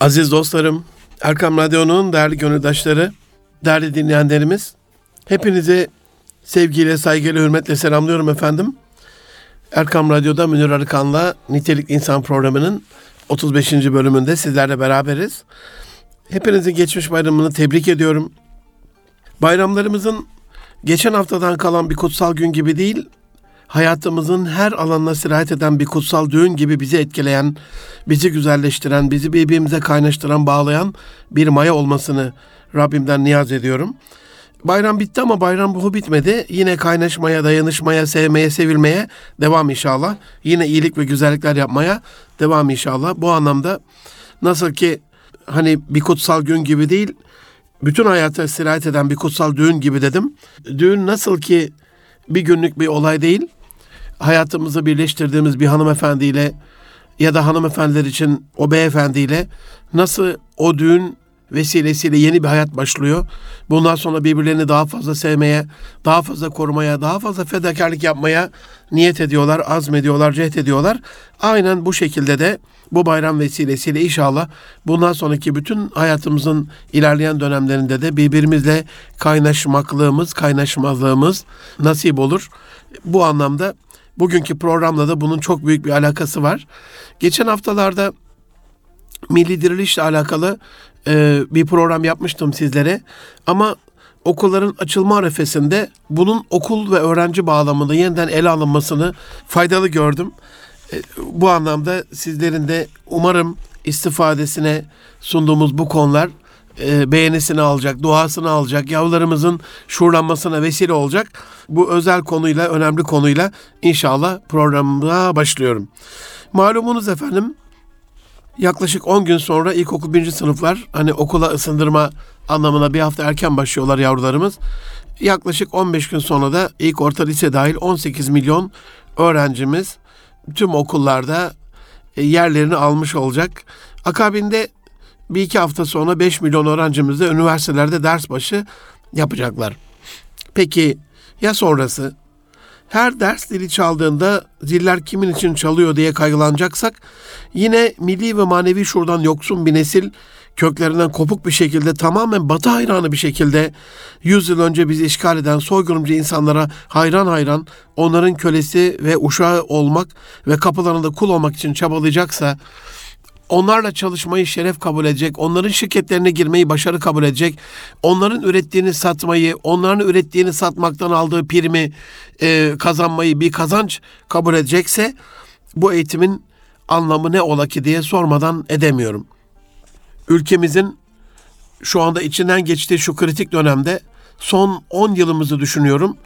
Aziz dostlarım, Erkam Radyo'nun değerli gönüldaşları, değerli dinleyenlerimiz, hepinizi sevgiyle, saygıyla, hürmetle selamlıyorum efendim. Erkam Radyo'da Münir Arıkan'la Nitelik İnsan programının 35. bölümünde sizlerle beraberiz. Hepinizin geçmiş bayramını tebrik ediyorum. Bayramlarımızın geçen haftadan kalan bir kutsal gün gibi değil, hayatımızın her alanına sirayet eden bir kutsal düğün gibi bizi etkileyen, bizi güzelleştiren, bizi birbirimize kaynaştıran, bağlayan bir maya olmasını Rabbimden niyaz ediyorum. Bayram bitti ama bayram bu bitmedi. Yine kaynaşmaya, dayanışmaya, sevmeye, sevilmeye devam inşallah. Yine iyilik ve güzellikler yapmaya devam inşallah. Bu anlamda nasıl ki hani bir kutsal gün gibi değil, bütün hayata sirayet eden bir kutsal düğün gibi dedim. Düğün nasıl ki bir günlük bir olay değil, hayatımızı birleştirdiğimiz bir hanımefendiyle ya da hanımefendiler için o beyefendiyle nasıl o düğün vesilesiyle yeni bir hayat başlıyor. Bundan sonra birbirlerini daha fazla sevmeye, daha fazla korumaya, daha fazla fedakarlık yapmaya niyet ediyorlar, azmediyorlar, cehd ediyorlar. Aynen bu şekilde de bu bayram vesilesiyle inşallah bundan sonraki bütün hayatımızın ilerleyen dönemlerinde de birbirimizle kaynaşmaklığımız, kaynaşmazlığımız nasip olur. Bu anlamda bugünkü programla da bunun çok büyük bir alakası var. Geçen haftalarda milli dirilişle alakalı e, bir program yapmıştım sizlere. Ama okulların açılma arefesinde bunun okul ve öğrenci bağlamında yeniden ele alınmasını faydalı gördüm. E, bu anlamda sizlerin de umarım istifadesine sunduğumuz bu konular e, beğenisini alacak, duasını alacak, yavrularımızın şuurlanmasına vesile olacak. Bu özel konuyla, önemli konuyla inşallah programına başlıyorum. Malumunuz efendim yaklaşık 10 gün sonra ilkokul 1. sınıflar hani okula ısındırma anlamına bir hafta erken başlıyorlar yavrularımız. Yaklaşık 15 gün sonra da ilk orta lise dahil 18 milyon öğrencimiz tüm okullarda e, yerlerini almış olacak. Akabinde bir iki hafta sonra 5 milyon öğrencimiz de üniversitelerde ders başı yapacaklar. Peki ya sonrası? Her ders dili çaldığında ziller kimin için çalıyor diye kaygılanacaksak yine milli ve manevi şuradan yoksun bir nesil köklerinden kopuk bir şekilde tamamen batı hayranı bir şekilde 100 yıl önce bizi işgal eden soygunumcu insanlara hayran hayran onların kölesi ve uşağı olmak ve kapılarında kul olmak için çabalayacaksa onlarla çalışmayı şeref kabul edecek, onların şirketlerine girmeyi başarı kabul edecek, onların ürettiğini satmayı, onların ürettiğini satmaktan aldığı primi e, kazanmayı bir kazanç kabul edecekse bu eğitimin anlamı ne ola ki diye sormadan edemiyorum. Ülkemizin şu anda içinden geçtiği şu kritik dönemde son 10 yılımızı düşünüyorum.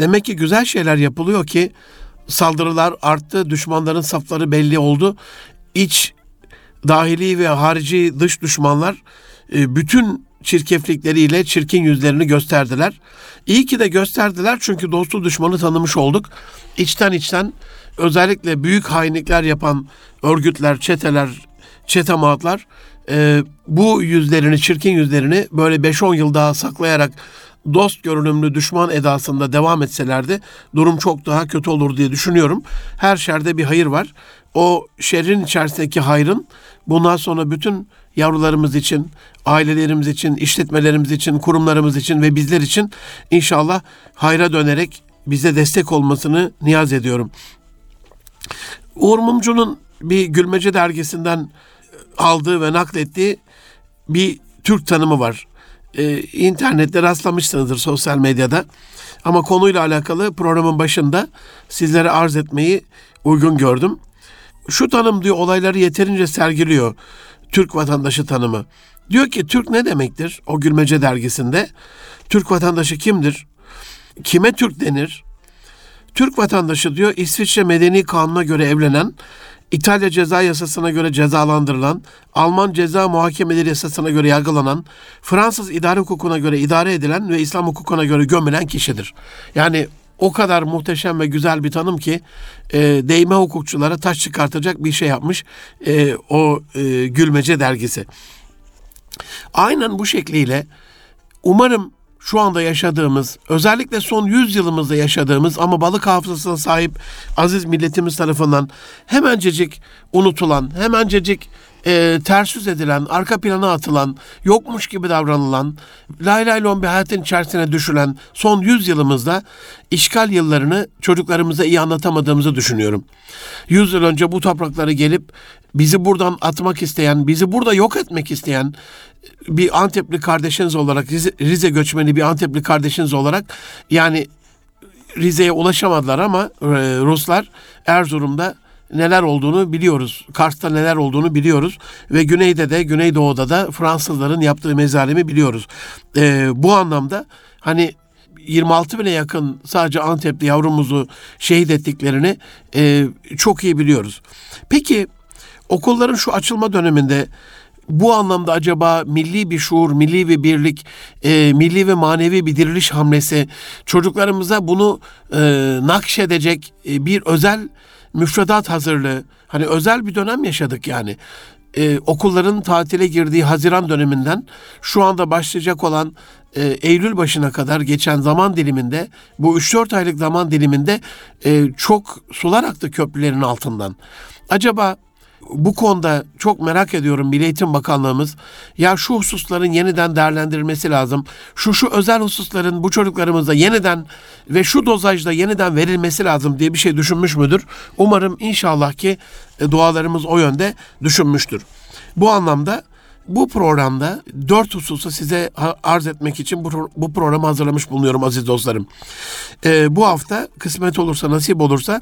Demek ki güzel şeyler yapılıyor ki saldırılar arttı, düşmanların safları belli oldu. İç dahili ve harici dış düşmanlar e, bütün çirkeflikleriyle çirkin yüzlerini gösterdiler. İyi ki de gösterdiler çünkü dostu düşmanı tanımış olduk. İçten içten özellikle büyük hainlikler yapan örgütler, çeteler, çetemaatlar e, bu yüzlerini, çirkin yüzlerini böyle 5-10 yıl daha saklayarak dost görünümlü düşman edasında devam etselerdi durum çok daha kötü olur diye düşünüyorum. Her şerde bir hayır var. O şerrin içerisindeki hayrın bundan sonra bütün yavrularımız için, ailelerimiz için, işletmelerimiz için, kurumlarımız için ve bizler için inşallah hayra dönerek bize destek olmasını niyaz ediyorum. Uğur Mumcu'nun bir Gülmece dergisinden aldığı ve naklettiği bir Türk tanımı var. Ee, internette rastlamışsınızdır sosyal medyada. Ama konuyla alakalı programın başında sizlere arz etmeyi uygun gördüm. Şu tanım diyor olayları yeterince sergiliyor. Türk vatandaşı tanımı. Diyor ki Türk ne demektir? O Gülmece dergisinde. Türk vatandaşı kimdir? Kime Türk denir? Türk vatandaşı diyor İsviçre Medeni Kanunu'na göre evlenen, İtalya ceza yasasına göre cezalandırılan, Alman ceza muhakemeleri yasasına göre yargılanan, Fransız idare hukukuna göre idare edilen ve İslam hukukuna göre gömülen kişidir. Yani o kadar muhteşem ve güzel bir tanım ki e, değme hukukçulara taş çıkartacak bir şey yapmış e, o e, Gülmece dergisi. Aynen bu şekliyle umarım şu anda yaşadığımız, özellikle son 100 yılımızda yaşadığımız ama balık hafızasına sahip aziz milletimiz tarafından hemencecik unutulan, hemencecik e, ters yüz edilen, arka plana atılan, yokmuş gibi davranılan, lay lay lon bir hayatın içerisine düşülen son 100 yılımızda işgal yıllarını çocuklarımıza iyi anlatamadığımızı düşünüyorum. 100 yıl önce bu topraklara gelip bizi buradan atmak isteyen, bizi burada yok etmek isteyen bir Antepli kardeşiniz olarak, Rize, Rize göçmeni bir Antepli kardeşiniz olarak yani Rize'ye ulaşamadılar ama e, Ruslar Erzurum'da neler olduğunu biliyoruz. Kars'ta neler olduğunu biliyoruz. Ve güneyde de, güneydoğuda da Fransızların yaptığı mezalimi biliyoruz. E, bu anlamda hani 26 bine yakın sadece Antep'te yavrumuzu şehit ettiklerini e, çok iyi biliyoruz. Peki okulların şu açılma döneminde bu anlamda acaba milli bir şuur, milli bir birlik, e, milli ve manevi bir diriliş hamlesi çocuklarımıza bunu e, nakşedecek e, bir özel müfredat hazırlığı, hani özel bir dönem yaşadık yani. Ee, okulların tatile girdiği Haziran döneminden şu anda başlayacak olan e, Eylül başına kadar geçen zaman diliminde bu 3-4 aylık zaman diliminde e, çok sular aktı köprülerin altından. Acaba bu konuda çok merak ediyorum Milli Eğitim Bakanlığımız ya şu hususların yeniden değerlendirilmesi lazım. Şu şu özel hususların bu çocuklarımıza yeniden ve şu dozajda yeniden verilmesi lazım diye bir şey düşünmüş müdür? Umarım inşallah ki e, dualarımız o yönde düşünmüştür. Bu anlamda bu programda dört hususu size arz etmek için bu, bu programı hazırlamış bulunuyorum aziz dostlarım. Ee, bu hafta kısmet olursa nasip olursa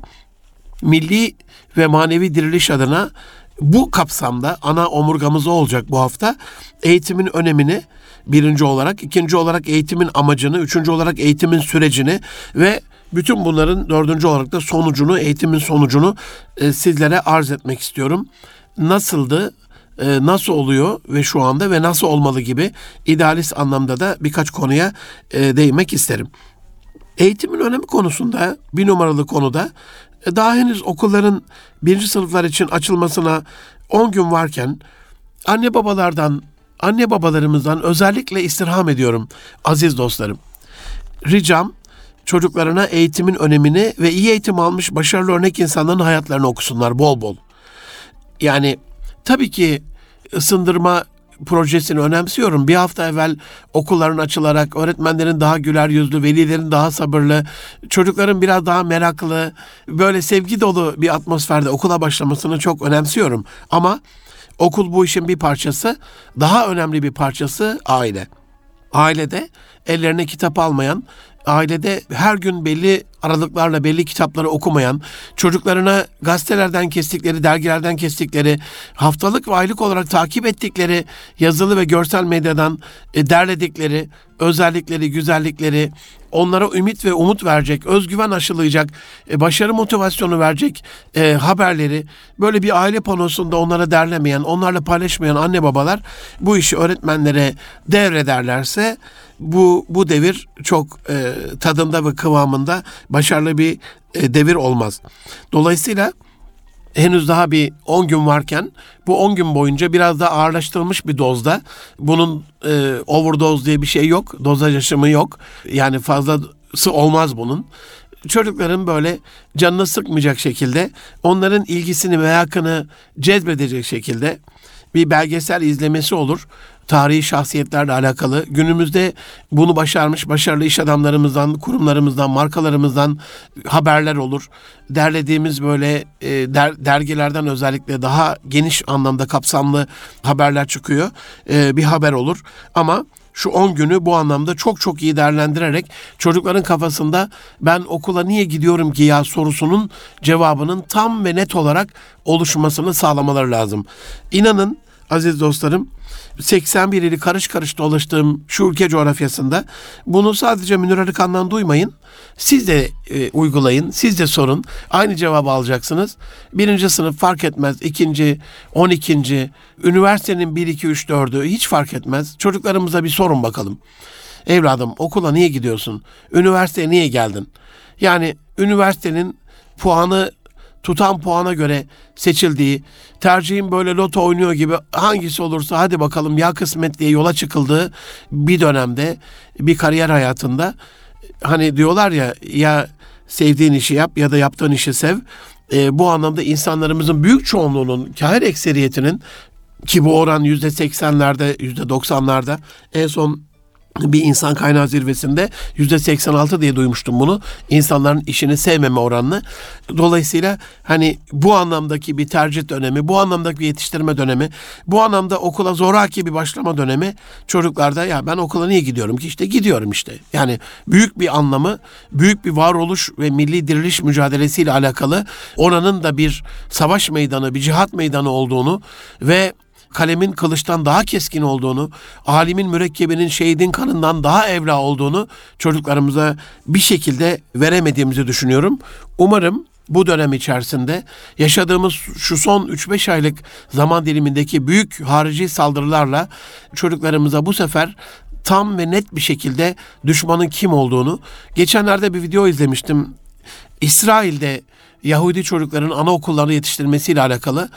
milli ve manevi diriliş adına bu kapsamda ana omurgamız olacak bu hafta. Eğitimin önemini birinci olarak, ikinci olarak eğitimin amacını, üçüncü olarak eğitimin sürecini ve bütün bunların dördüncü olarak da sonucunu, eğitimin sonucunu e, sizlere arz etmek istiyorum. Nasıldı, e, nasıl oluyor ve şu anda ve nasıl olmalı gibi idealist anlamda da birkaç konuya e, değinmek isterim. Eğitimin önemi konusunda bir numaralı konuda daha henüz okulların birinci sınıflar için açılmasına 10 gün varken anne babalardan, anne babalarımızdan özellikle istirham ediyorum aziz dostlarım. Ricam çocuklarına eğitimin önemini ve iyi eğitim almış başarılı örnek insanların hayatlarını okusunlar bol bol. Yani tabii ki ısındırma projesini önemsiyorum. Bir hafta evvel okulların açılarak öğretmenlerin daha güler yüzlü, velilerin daha sabırlı, çocukların biraz daha meraklı, böyle sevgi dolu bir atmosferde okula başlamasını çok önemsiyorum. Ama okul bu işin bir parçası, daha önemli bir parçası aile. Ailede ellerine kitap almayan, ailede her gün belli aralıklarla belli kitapları okumayan, çocuklarına gazetelerden kestikleri, dergilerden kestikleri, haftalık ve aylık olarak takip ettikleri yazılı ve görsel medyadan e, derledikleri özellikleri, güzellikleri, onlara ümit ve umut verecek, özgüven aşılayacak, e, başarı motivasyonu verecek e, haberleri böyle bir aile panosunda onlara derlemeyen, onlarla paylaşmayan anne babalar bu işi öğretmenlere devrederlerse bu bu devir çok e, tadında ve kıvamında başarılı bir e, devir olmaz. Dolayısıyla henüz daha bir 10 gün varken bu 10 gün boyunca biraz da ağırlaştırılmış bir dozda bunun e, overdose diye bir şey yok. Dozaj aşımı yok. Yani fazlası olmaz bunun. Çocukların böyle canını sıkmayacak şekilde onların ilgisini merakını cezbedecek şekilde bir belgesel izlemesi olur tarihi şahsiyetlerle alakalı günümüzde bunu başarmış başarılı iş adamlarımızdan, kurumlarımızdan, markalarımızdan haberler olur. Derlediğimiz böyle e, der, dergilerden özellikle daha geniş anlamda kapsamlı haberler çıkıyor. E, bir haber olur ama şu 10 günü bu anlamda çok çok iyi değerlendirerek çocukların kafasında ben okula niye gidiyorum ki ya sorusunun cevabının tam ve net olarak oluşmasını sağlamaları lazım. İnanın aziz dostlarım 81 ili karış karış dolaştığım şu ülke coğrafyasında bunu sadece Münir Arıkan'dan duymayın. Siz de e, uygulayın, siz de sorun. Aynı cevabı alacaksınız. Birinci sınıf fark etmez. ikinci, on ikinci, üniversitenin bir, iki, üç, dördü hiç fark etmez. Çocuklarımıza bir sorun bakalım. Evladım okula niye gidiyorsun? Üniversiteye niye geldin? Yani üniversitenin puanı tutan puana göre seçildiği, tercihim böyle loto oynuyor gibi hangisi olursa hadi bakalım ya kısmet diye yola çıkıldığı bir dönemde bir kariyer hayatında hani diyorlar ya ya sevdiğin işi yap ya da yaptığın işi sev. E, bu anlamda insanlarımızın büyük çoğunluğunun, kahir ekseriyetinin ki bu oran yüzde seksenlerde, yüzde doksanlarda en son bir insan kaynağı zirvesinde yüzde 86 diye duymuştum bunu. İnsanların işini sevmeme oranını. Dolayısıyla hani bu anlamdaki bir tercih dönemi, bu anlamdaki bir yetiştirme dönemi, bu anlamda okula zoraki bir başlama dönemi çocuklarda ya ben okula niye gidiyorum ki işte gidiyorum işte. Yani büyük bir anlamı, büyük bir varoluş ve milli diriliş mücadelesiyle alakalı oranın da bir savaş meydanı, bir cihat meydanı olduğunu ve kalemin kılıçtan daha keskin olduğunu, alimin mürekkebinin şehidin kanından daha evla olduğunu çocuklarımıza bir şekilde veremediğimizi düşünüyorum. Umarım bu dönem içerisinde yaşadığımız şu son 3-5 aylık zaman dilimindeki büyük harici saldırılarla çocuklarımıza bu sefer tam ve net bir şekilde düşmanın kim olduğunu geçenlerde bir video izlemiştim. İsrail'de Yahudi çocukların anaokullarını yetiştirmesiyle alakalı.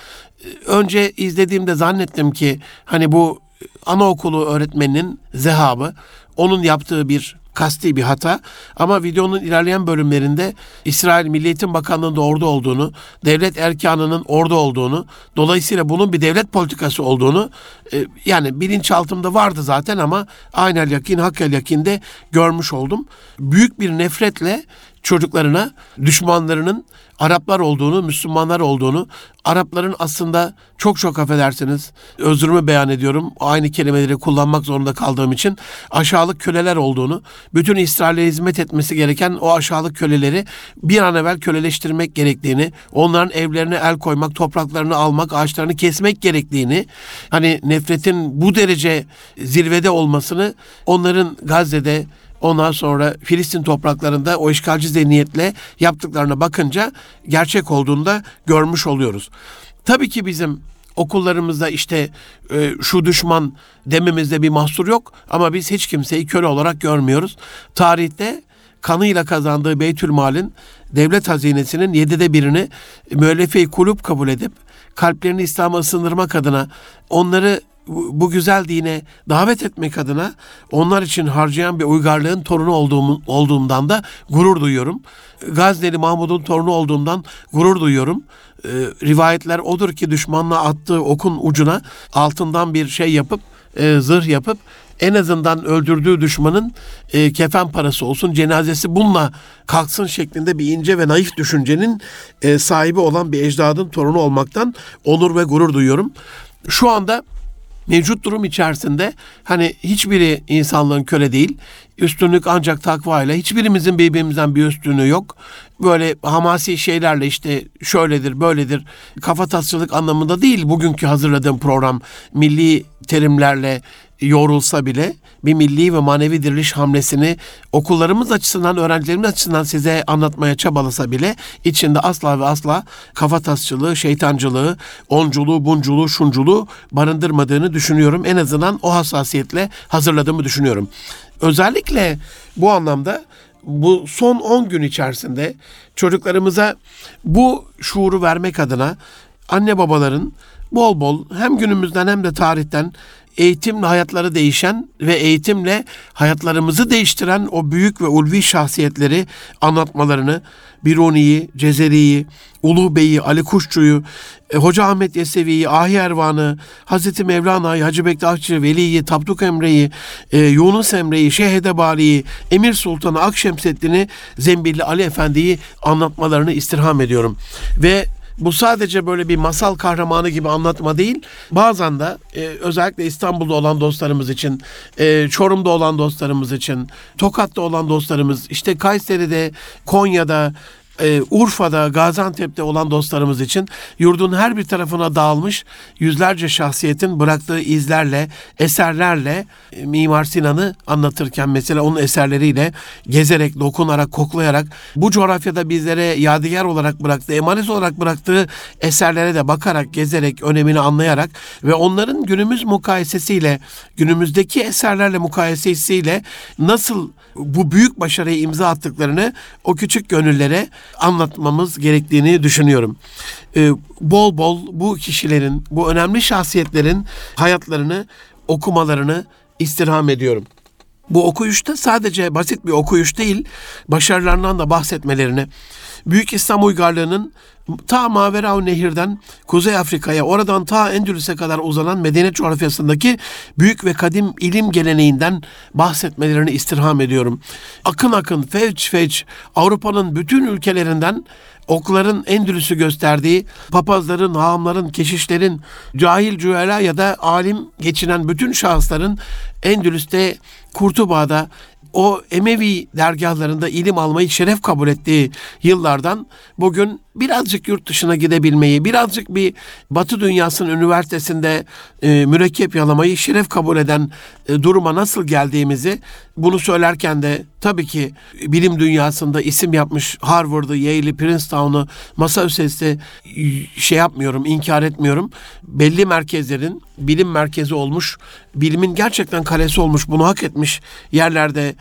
Önce izlediğimde zannettim ki hani bu anaokulu öğretmeninin zehabı, onun yaptığı bir kasti bir hata ama videonun ilerleyen bölümlerinde İsrail Milli Eğitim Bakanlığı'nda orada olduğunu, devlet erkanının orada olduğunu, dolayısıyla bunun bir devlet politikası olduğunu e, yani bilinçaltımda vardı zaten ama aynel yakin, hakkel yakinde görmüş oldum. Büyük bir nefretle çocuklarına düşmanlarının Araplar olduğunu, Müslümanlar olduğunu, Arapların aslında çok çok affedersiniz, özrümü beyan ediyorum, aynı kelimeleri kullanmak zorunda kaldığım için aşağılık köleler olduğunu, bütün İsrail'e hizmet etmesi gereken o aşağılık köleleri bir an evvel köleleştirmek gerektiğini, onların evlerine el koymak, topraklarını almak, ağaçlarını kesmek gerektiğini, hani nefretin bu derece zirvede olmasını onların Gazze'de, Ondan sonra Filistin topraklarında o işgalci zihniyetle yaptıklarına bakınca gerçek olduğunda görmüş oluyoruz. Tabii ki bizim okullarımızda işte e, şu düşman dememizde bir mahsur yok ama biz hiç kimseyi köle olarak görmüyoruz. Tarihte kanıyla kazandığı Beytülmal'in devlet hazinesinin yedide birini müellefe kulüp kabul edip kalplerini İslam'a ısındırmak adına onları bu güzel dine davet etmek adına onlar için harcayan bir uygarlığın torunu olduğum, olduğumdan da gurur duyuyorum. Gazneli Mahmud'un torunu olduğumdan gurur duyuyorum. Ee, rivayetler odur ki düşmanla attığı okun ucuna altından bir şey yapıp e, zırh yapıp en azından öldürdüğü düşmanın e, kefen parası olsun, cenazesi bununla kalksın şeklinde bir ince ve naif düşüncenin e, sahibi olan bir ecdadın torunu olmaktan onur ve gurur duyuyorum. Şu anda mevcut durum içerisinde hani hiçbiri insanlığın köle değil. Üstünlük ancak takva ile hiçbirimizin birbirimizden bir üstünlüğü yok. Böyle hamasi şeylerle işte şöyledir böyledir kafa tasçılık anlamında değil bugünkü hazırladığım program milli terimlerle yorulsa bile bir milli ve manevi diriliş hamlesini okullarımız açısından, öğrencilerimiz açısından size anlatmaya çabalasa bile içinde asla ve asla kafatasçılığı, şeytancılığı, onculuğu, bunculuğu, şunculuğu barındırmadığını düşünüyorum. En azından o hassasiyetle hazırladığımı düşünüyorum. Özellikle bu anlamda bu son 10 gün içerisinde çocuklarımıza bu şuuru vermek adına anne babaların bol bol hem günümüzden hem de tarihten eğitimle hayatları değişen ve eğitimle hayatlarımızı değiştiren o büyük ve ulvi şahsiyetleri anlatmalarını, Biruni'yi, Cezeri'yi, Ulu Bey'i, Ali Kuşçu'yu, e, Hoca Ahmet Yesevi'yi, Ahi Ervan'ı, Hazreti Mevlana'yı, Hacı Bektaşçı, Veli'yi, Tabduk Emre'yi, e, Yunus Emre'yi, Şeyh Edebali'yi, Emir Sultan'ı, Akşemseddin'i, Zembilli Ali Efendi'yi anlatmalarını istirham ediyorum. Ve bu sadece böyle bir masal kahramanı gibi anlatma değil. Bazen de e, özellikle İstanbul'da olan dostlarımız için, e, Çorum'da olan dostlarımız için, Tokat'ta olan dostlarımız, işte Kayseri'de, Konya'da, e, Urfa'da, Gaziantep'te olan dostlarımız için yurdun her bir tarafına dağılmış yüzlerce şahsiyetin bıraktığı izlerle, eserlerle e, Mimar Sinan'ı anlatırken mesela onun eserleriyle gezerek, dokunarak, koklayarak bu coğrafyada bizlere yadigar olarak bıraktığı, emanet olarak bıraktığı eserlere de bakarak, gezerek, önemini anlayarak ve onların günümüz mukayesesiyle, günümüzdeki eserlerle mukayesesiyle nasıl bu büyük başarıyı imza attıklarını o küçük gönüllere anlatmamız gerektiğini düşünüyorum. Ee, bol bol bu kişilerin, bu önemli şahsiyetlerin hayatlarını, okumalarını istirham ediyorum. Bu okuyuşta sadece basit bir okuyuş değil, başarılarından da bahsetmelerini, Büyük İslam uygarlığının ta Maverav Nehir'den Kuzey Afrika'ya, oradan ta Endülüs'e kadar uzanan medeniyet coğrafyasındaki büyük ve kadim ilim geleneğinden bahsetmelerini istirham ediyorum. Akın akın, fevç fevç Avrupa'nın bütün ülkelerinden okların Endülüs'ü gösterdiği, papazların, hahamların, keşişlerin, cahil cüela ya da alim geçinen bütün şahısların Endülüs'te, Kurtuba'da, o Emevi dergahlarında ilim almayı şeref kabul ettiği yıllardan bugün birazcık yurt dışına gidebilmeyi, birazcık bir Batı dünyasının üniversitesinde e, mürekkep yalamayı şeref kabul eden e, duruma nasıl geldiğimizi bunu söylerken de tabii ki bilim dünyasında isim yapmış Harvard'ı, Yale'i, Princeton'u, Massachusetts'i şey yapmıyorum, inkar etmiyorum. Belli merkezlerin bilim merkezi olmuş, bilimin gerçekten kalesi olmuş, bunu hak etmiş yerlerde e,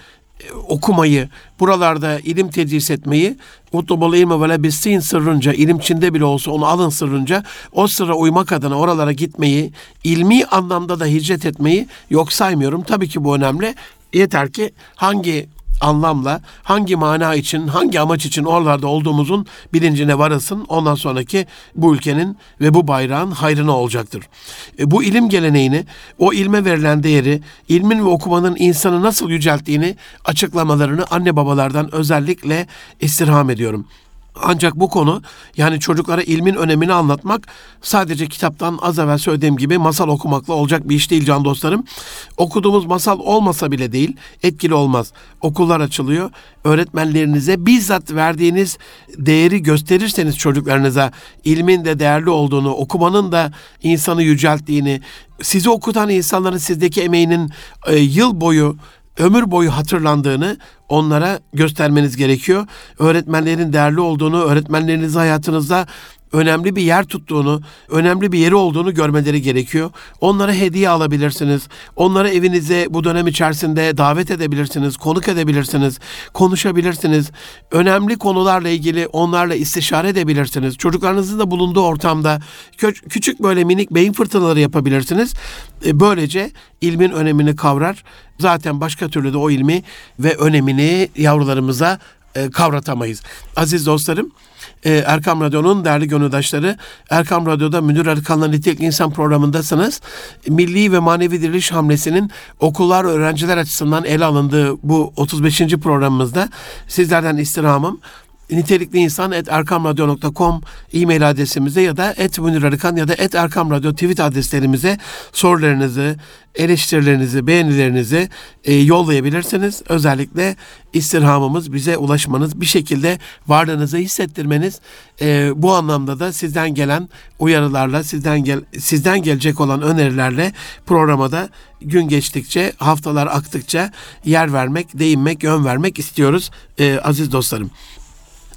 okumayı, buralarda ilim tedris etmeyi, utlubul ilme ve lebissin sırrınca, ilim Çin'de bile olsa onu alın sırrınca, o sıra uymak adına oralara gitmeyi, ilmi anlamda da hicret etmeyi yok saymıyorum. Tabii ki bu önemli. Yeter ki hangi anlamla hangi mana için, hangi amaç için oralarda olduğumuzun bilincine varasın. Ondan sonraki bu ülkenin ve bu bayrağın hayrına olacaktır. E, bu ilim geleneğini, o ilme verilen değeri, ilmin ve okumanın insanı nasıl yücelttiğini açıklamalarını anne babalardan özellikle istirham ediyorum. Ancak bu konu yani çocuklara ilmin önemini anlatmak sadece kitaptan az evvel söylediğim gibi masal okumakla olacak bir iş değil can dostlarım. Okuduğumuz masal olmasa bile değil etkili olmaz. Okullar açılıyor. Öğretmenlerinize bizzat verdiğiniz değeri gösterirseniz çocuklarınıza ilmin de değerli olduğunu, okumanın da insanı yücelttiğini, sizi okutan insanların sizdeki emeğinin e, yıl boyu ömür boyu hatırlandığını onlara göstermeniz gerekiyor. Öğretmenlerin değerli olduğunu, öğretmenleriniz hayatınızda önemli bir yer tuttuğunu, önemli bir yeri olduğunu görmeleri gerekiyor. Onlara hediye alabilirsiniz. Onları evinize bu dönem içerisinde davet edebilirsiniz, konuk edebilirsiniz, konuşabilirsiniz. Önemli konularla ilgili onlarla istişare edebilirsiniz. Çocuklarınızın da bulunduğu ortamda küçük böyle minik beyin fırtınaları yapabilirsiniz. E, böylece ilmin önemini kavrar. Zaten başka türlü de o ilmi ve önemini yavrularımıza e, kavratamayız. Aziz dostlarım, e, Erkam Radyo'nun değerli gönüldaşları, Erkam Radyo'da Münir Arıkan'la Nitelikli İnsan programındasınız. Milli ve manevi diriliş hamlesinin okullar öğrenciler açısından ele alındığı bu 35. programımızda sizlerden istirhamım nitelikli insan et erkamradyo.com e-mail adresimize ya da et Münir Arıkan ya da et Erkam Radyo tweet adreslerimize sorularınızı, eleştirilerinizi, beğenilerinizi e, yollayabilirsiniz. Özellikle istirhamımız bize ulaşmanız, bir şekilde varlığınızı hissettirmeniz e, bu anlamda da sizden gelen uyarılarla, sizden gel sizden gelecek olan önerilerle programada gün geçtikçe, haftalar aktıkça yer vermek, değinmek, yön vermek istiyoruz e, aziz dostlarım.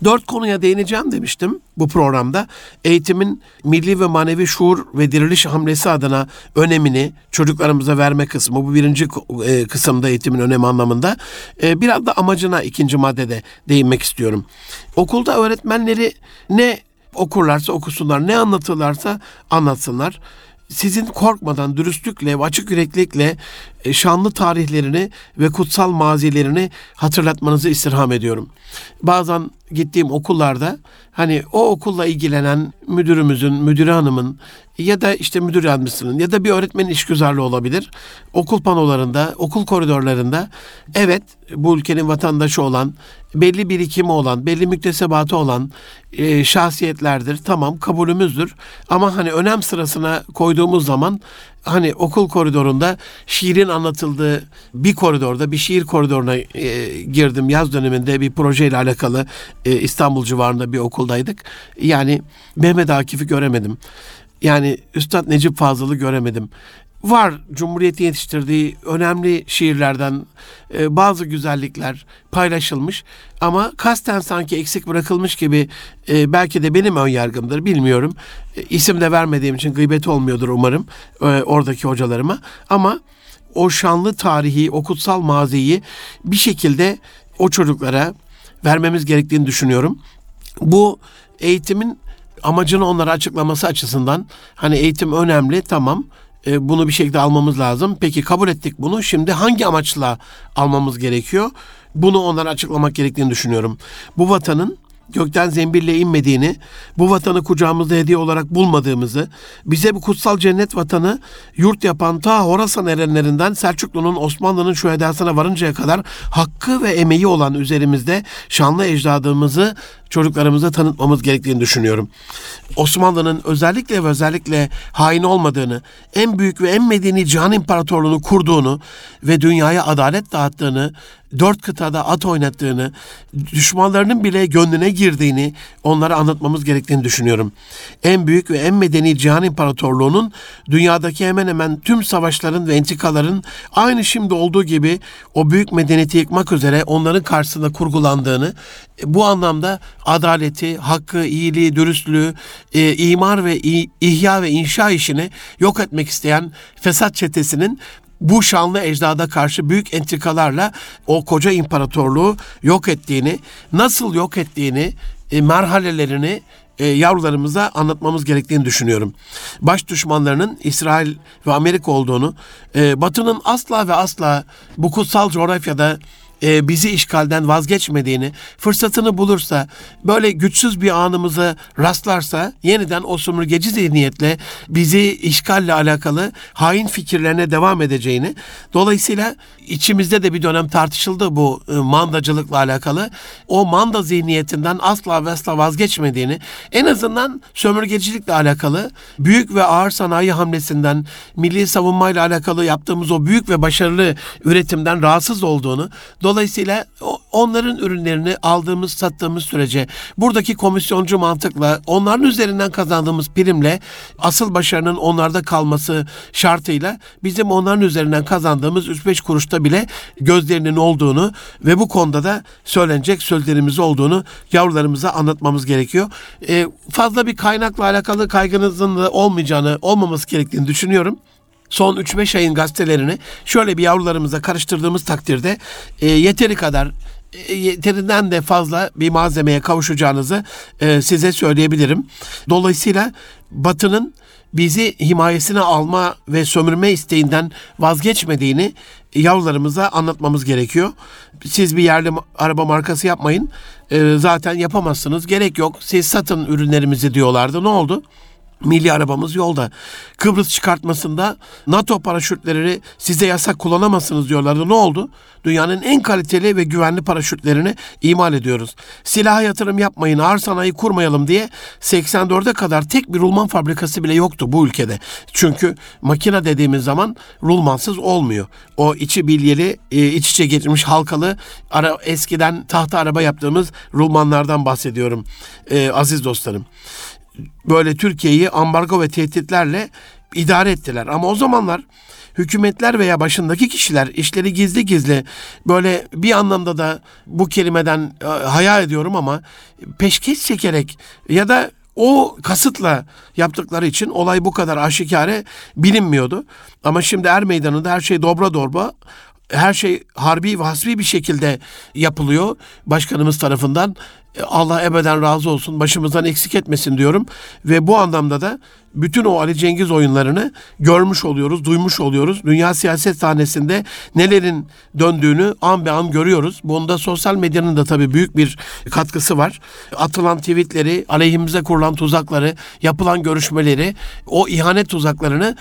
Dört konuya değineceğim demiştim bu programda. Eğitimin milli ve manevi şuur ve diriliş hamlesi adına önemini çocuklarımıza verme kısmı. Bu birinci e, kısımda eğitimin önemi anlamında. E, biraz da amacına ikinci maddede değinmek istiyorum. Okulda öğretmenleri ne okurlarsa okusunlar, ne anlatırlarsa anlatsınlar sizin korkmadan dürüstlükle ve açık yüreklilikle şanlı tarihlerini ve kutsal mazilerini hatırlatmanızı istirham ediyorum. Bazen gittiğim okullarda hani o okulla ilgilenen müdürümüzün, müdürü hanımın ya da işte müdür yardımcısının ya da bir öğretmenin işgüzarlığı olabilir. Okul panolarında, okul koridorlarında evet bu ülkenin vatandaşı olan, belli birikimi olan, belli müktesebatı olan e, şahsiyetlerdir. Tamam kabulümüzdür. Ama hani önem sırasına koyduğumuz zaman hani okul koridorunda şiirin anlatıldığı bir koridorda bir şiir koridoruna e, girdim yaz döneminde bir projeyle alakalı e, İstanbul civarında bir okuldaydık. Yani Mehmet Akif'i göremedim. Yani Üstad Necip Fazıl'ı göremedim. Var Cumhuriyet'in yetiştirdiği önemli şiirlerden e, bazı güzellikler paylaşılmış ama kasten sanki eksik bırakılmış gibi e, belki de benim ön yargımdır bilmiyorum. E, isim de vermediğim için gıybet olmuyordur umarım e, oradaki hocalarıma ama o şanlı tarihi, o kutsal maziyi bir şekilde o çocuklara vermemiz gerektiğini düşünüyorum. Bu eğitimin amacını onlara açıklaması açısından hani eğitim önemli tamam e, bunu bir şekilde almamız lazım. Peki kabul ettik bunu. Şimdi hangi amaçla almamız gerekiyor? Bunu onlara açıklamak gerektiğini düşünüyorum. Bu vatanın gökten zembille inmediğini, bu vatanı kucağımızda hediye olarak bulmadığımızı, bize bu kutsal cennet vatanı yurt yapan ta Horasan erenlerinden Selçuklu'nun Osmanlı'nın şu edasına varıncaya kadar hakkı ve emeği olan üzerimizde şanlı ecdadımızı çocuklarımıza tanıtmamız gerektiğini düşünüyorum. Osmanlı'nın özellikle ve özellikle hain olmadığını, en büyük ve en medeni cihan imparatorluğunu kurduğunu ve dünyaya adalet dağıttığını, dört kıtada at oynattığını, düşmanlarının bile gönlüne girdiğini onlara anlatmamız gerektiğini düşünüyorum. En büyük ve en medeni cihan imparatorluğunun dünyadaki hemen hemen tüm savaşların ve entikaların aynı şimdi olduğu gibi o büyük medeniyeti yıkmak üzere onların karşısında kurgulandığını, bu anlamda adaleti, hakkı, iyiliği, dürüstlüğü, e, imar ve ihya ve inşa işini yok etmek isteyen fesat çetesinin bu şanlı ecdada karşı büyük entrikalarla o koca imparatorluğu yok ettiğini, nasıl yok ettiğini, e, merhalelerini e, yavrularımıza anlatmamız gerektiğini düşünüyorum. Baş düşmanlarının İsrail ve Amerika olduğunu, e, Batı'nın asla ve asla bu kutsal coğrafyada e, bizi işgalden vazgeçmediğini, fırsatını bulursa, böyle güçsüz bir anımıza rastlarsa yeniden o sömürgeci zihniyetle bizi işgalle alakalı hain fikirlerine devam edeceğini, dolayısıyla içimizde de bir dönem tartışıldı bu e, mandacılıkla alakalı. O manda zihniyetinden asla ve asla vazgeçmediğini, en azından sömürgecilikle alakalı büyük ve ağır sanayi hamlesinden, milli savunmayla alakalı yaptığımız o büyük ve başarılı üretimden rahatsız olduğunu, Dolayısıyla onların ürünlerini aldığımız, sattığımız sürece buradaki komisyoncu mantıkla onların üzerinden kazandığımız primle asıl başarının onlarda kalması şartıyla bizim onların üzerinden kazandığımız 3-5 kuruşta bile gözlerinin olduğunu ve bu konuda da söylenecek sözlerimiz olduğunu yavrularımıza anlatmamız gerekiyor. Ee, fazla bir kaynakla alakalı kaygınızın da olmayacağını, olmaması gerektiğini düşünüyorum son 3-5 ayın gazetelerini şöyle bir yavrularımıza karıştırdığımız takdirde e, yeteri kadar e, yeterinden de fazla bir malzemeye kavuşacağınızı e, size söyleyebilirim. Dolayısıyla Batı'nın bizi himayesine alma ve sömürme isteğinden vazgeçmediğini yavrularımıza anlatmamız gerekiyor. Siz bir yerli araba markası yapmayın. E, zaten yapamazsınız. Gerek yok. Siz satın ürünlerimizi diyorlardı. Ne oldu? Milli arabamız yolda. Kıbrıs çıkartmasında NATO paraşütleri size yasak kullanamazsınız diyorlardı. Ne oldu? Dünyanın en kaliteli ve güvenli paraşütlerini imal ediyoruz. Silaha yatırım yapmayın, ağır sanayi kurmayalım diye 84'e kadar tek bir rulman fabrikası bile yoktu bu ülkede. Çünkü makine dediğimiz zaman rulmansız olmuyor. O içi bilyeli, e, iç içe geçmiş halkalı ara, eskiden tahta araba yaptığımız rulmanlardan bahsediyorum e, aziz dostlarım böyle Türkiye'yi ambargo ve tehditlerle idare ettiler. Ama o zamanlar hükümetler veya başındaki kişiler işleri gizli gizli böyle bir anlamda da bu kelimeden e, hayal ediyorum ama peşkeş çekerek ya da o kasıtla yaptıkları için olay bu kadar aşikare bilinmiyordu. Ama şimdi er meydanında her şey dobra dorba her şey harbi ve hasbi bir şekilde yapılıyor başkanımız tarafından. Allah ebeden razı olsun, başımızdan eksik etmesin diyorum. Ve bu anlamda da bütün o Ali Cengiz oyunlarını görmüş oluyoruz, duymuş oluyoruz. Dünya siyaset sahnesinde nelerin döndüğünü an be an görüyoruz. Bunda sosyal medyanın da tabii büyük bir katkısı var. Atılan tweetleri, aleyhimize kurulan tuzakları, yapılan görüşmeleri, o ihanet tuzaklarını